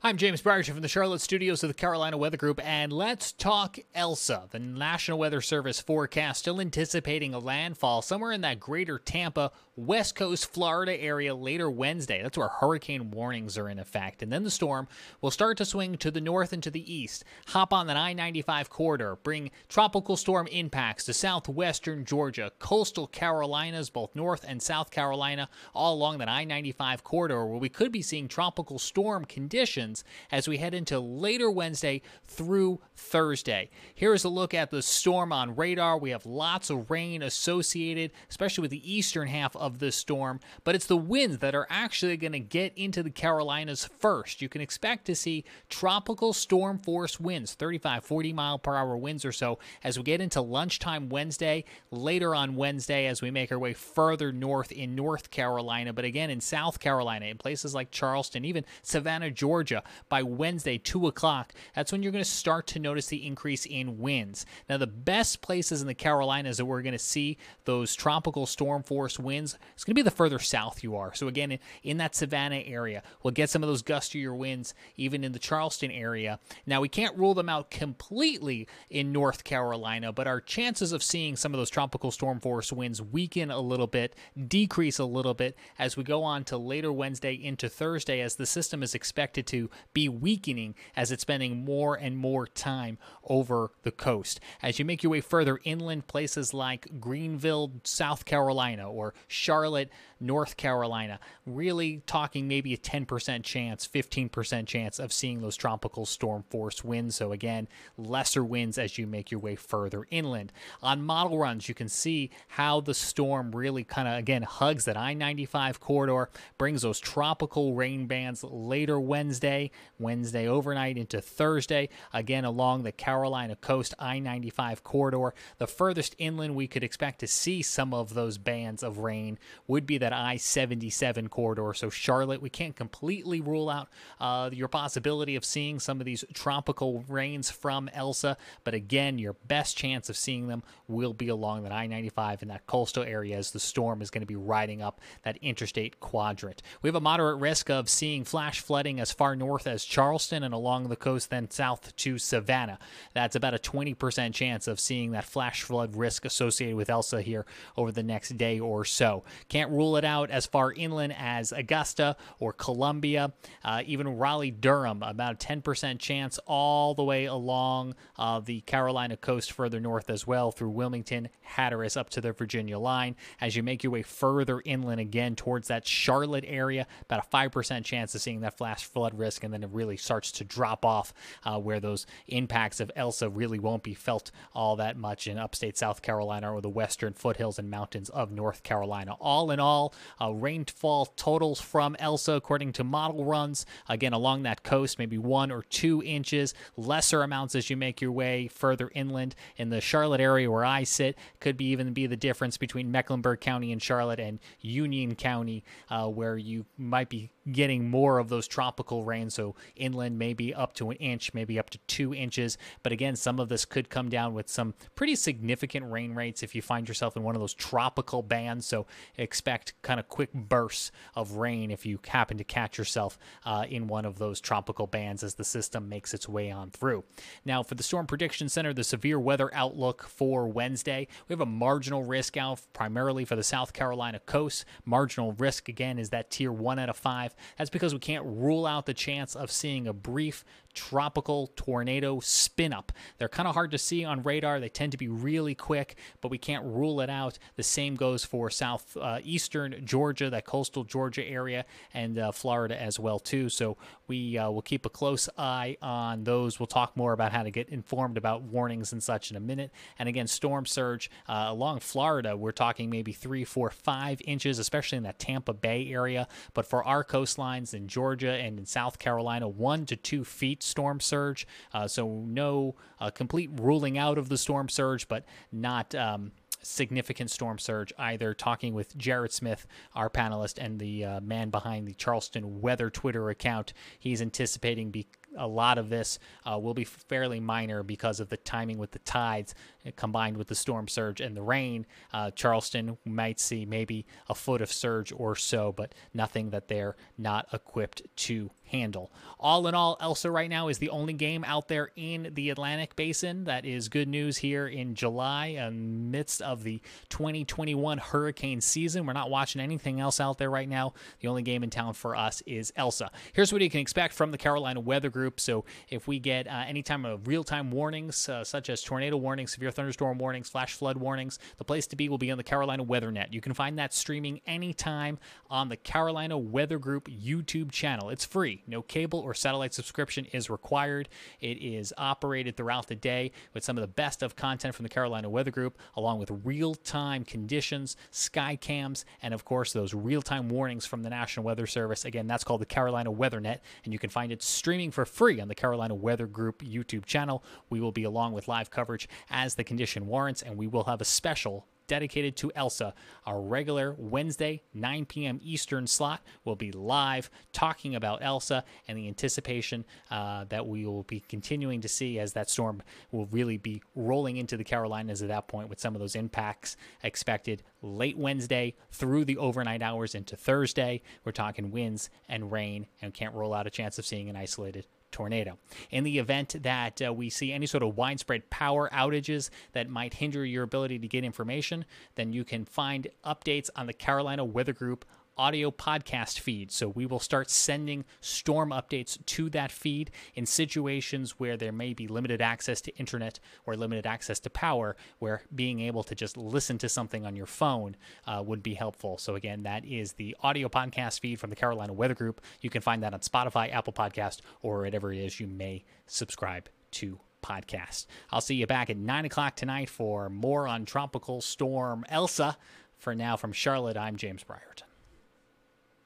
I'm James Barger from the Charlotte studios of the Carolina Weather Group, and let's talk Elsa. The National Weather Service forecast still anticipating a landfall somewhere in that greater Tampa, West Coast Florida area later Wednesday. That's where hurricane warnings are in effect. And then the storm will start to swing to the north and to the east, hop on the I 95 corridor, bring tropical storm impacts to southwestern Georgia, coastal Carolinas, both North and South Carolina, all along the I 95 corridor, where we could be seeing tropical storm conditions conditions as we head into later Wednesday through Thursday. Here is a look at the storm on radar. We have lots of rain associated, especially with the eastern half of the storm, but it's the winds that are actually going to get into the Carolinas first. You can expect to see tropical storm force winds, 35, 40 mile per hour winds or so, as we get into lunchtime Wednesday, later on Wednesday, as we make our way further north in North Carolina, but again in South Carolina, in places like Charleston, even Savannah, Georgia by Wednesday, 2 o'clock. That's when you're going to start to notice the increase in winds. Now, the best places in the Carolinas that we're going to see those tropical storm force winds is going to be the further south you are. So, again, in that Savannah area, we'll get some of those gustier winds even in the Charleston area. Now, we can't rule them out completely in North Carolina, but our chances of seeing some of those tropical storm force winds weaken a little bit, decrease a little bit as we go on to later Wednesday into Thursday as the system is expected to be weakening as it's spending more and more time over the coast. As you make your way further inland, places like Greenville, South Carolina, or Charlotte, North Carolina, really talking maybe a 10% chance, 15% chance of seeing those tropical storm force winds. So, again, lesser winds as you make your way further inland. On model runs, you can see how the storm really kind of, again, hugs that I 95 corridor, brings those tropical rain bands later Wednesday, Wednesday overnight into Thursday, again along the Carolina coast I 95 corridor. The furthest inland we could expect to see some of those bands of rain would be that that I 77 corridor. So, Charlotte, we can't completely rule out uh, your possibility of seeing some of these tropical rains from Elsa, but again, your best chance of seeing them will be along that I 95 in that coastal area as the storm is going to be riding up that interstate quadrant. We have a moderate risk of seeing flash flooding as far north as Charleston and along the coast, then south to Savannah. That's about a 20% chance of seeing that flash flood risk associated with Elsa here over the next day or so. Can't rule it out as far inland as Augusta or Columbia, uh, even Raleigh Durham, about a 10% chance all the way along uh, the Carolina coast further north as well through Wilmington, Hatteras up to the Virginia line. As you make your way further inland again towards that Charlotte area, about a 5% chance of seeing that flash flood risk, and then it really starts to drop off uh, where those impacts of Elsa really won't be felt all that much in upstate South Carolina or the western foothills and mountains of North Carolina. All in all, uh, rainfall totals from Elsa, according to model runs, again, along that coast, maybe one or two inches. Lesser amounts as you make your way further inland. In the Charlotte area where I sit, could be even be the difference between Mecklenburg County and Charlotte and Union County, uh, where you might be getting more of those tropical rains. So inland, maybe up to an inch, maybe up to two inches. But again, some of this could come down with some pretty significant rain rates if you find yourself in one of those tropical bands. So expect kind of quick bursts of rain if you happen to catch yourself uh, in one of those tropical bands as the system makes its way on through. Now, for the Storm Prediction Center, the severe weather outlook for Wednesday, we have a marginal risk out primarily for the South Carolina coast. Marginal risk, again, is that tier one out of five. That's because we can't rule out the chance of seeing a brief tropical tornado spin up. They're kind of hard to see on radar. They tend to be really quick, but we can't rule it out. The same goes for southeastern uh, Georgia, that coastal Georgia area, and uh, Florida as well too. So we uh, will keep a close eye on those. We'll talk more about how to get informed about warnings and such in a minute. And again, storm surge uh, along Florida, we're talking maybe three, four, five inches, especially in that Tampa Bay area. But for our coastlines in Georgia and in South Carolina, one to two feet storm surge. Uh, so no uh, complete ruling out of the storm surge, but not. Um, significant storm surge either talking with Jared Smith our panelist and the uh, man behind the Charleston weather Twitter account. He's anticipating be a lot of this uh, will be fairly minor because of the timing with the tides uh, combined with the storm surge and the rain. Uh, Charleston might see maybe a foot of surge or so, but nothing that they're not equipped to handle. All in all, Elsa right now is the only game out there in the Atlantic Basin. That is good news here in July, amidst of the 2021 hurricane season. We're not watching anything else out there right now. The only game in town for us is Elsa. Here's what you can expect from the Carolina Weather Group. So if we get uh, any time of real-time warnings, uh, such as tornado warnings, severe thunderstorm warnings, flash flood warnings, the place to be will be on the Carolina Weather Net. You can find that streaming anytime on the Carolina Weather Group YouTube channel. It's free. No cable or satellite subscription is required. It is operated throughout the day with some of the best of content from the Carolina Weather Group, along with real time conditions, sky cams, and of course, those real time warnings from the National Weather Service. Again, that's called the Carolina Weather Net, and you can find it streaming for free on the Carolina Weather Group YouTube channel. We will be along with live coverage as the condition warrants, and we will have a special dedicated to Elsa. Our regular Wednesday, 9 p.m. Eastern slot will be live talking about Elsa and the anticipation uh, that we will be continuing to see as that storm will really be rolling into the Carolinas at that point with some of those impacts expected late Wednesday through the overnight hours into Thursday. We're talking winds and rain and can't rule out a chance of seeing an isolated tornado. In the event that uh, we see any sort of widespread power outages that might hinder your ability to get information, then you can find updates on the Carolina Weather Group audio podcast feed. So we will start sending storm updates to that feed in situations where there may be limited access to internet or limited access to power, where being able to just listen to something on your phone uh, would be helpful. So again, that is the audio podcast feed from the Carolina Weather Group. You can find that on Spotify, Apple Podcast, or whatever it is you may subscribe to podcast. I'll see you back at 9 o'clock tonight for more on Tropical Storm Elsa. For now, from Charlotte, I'm James Bryant.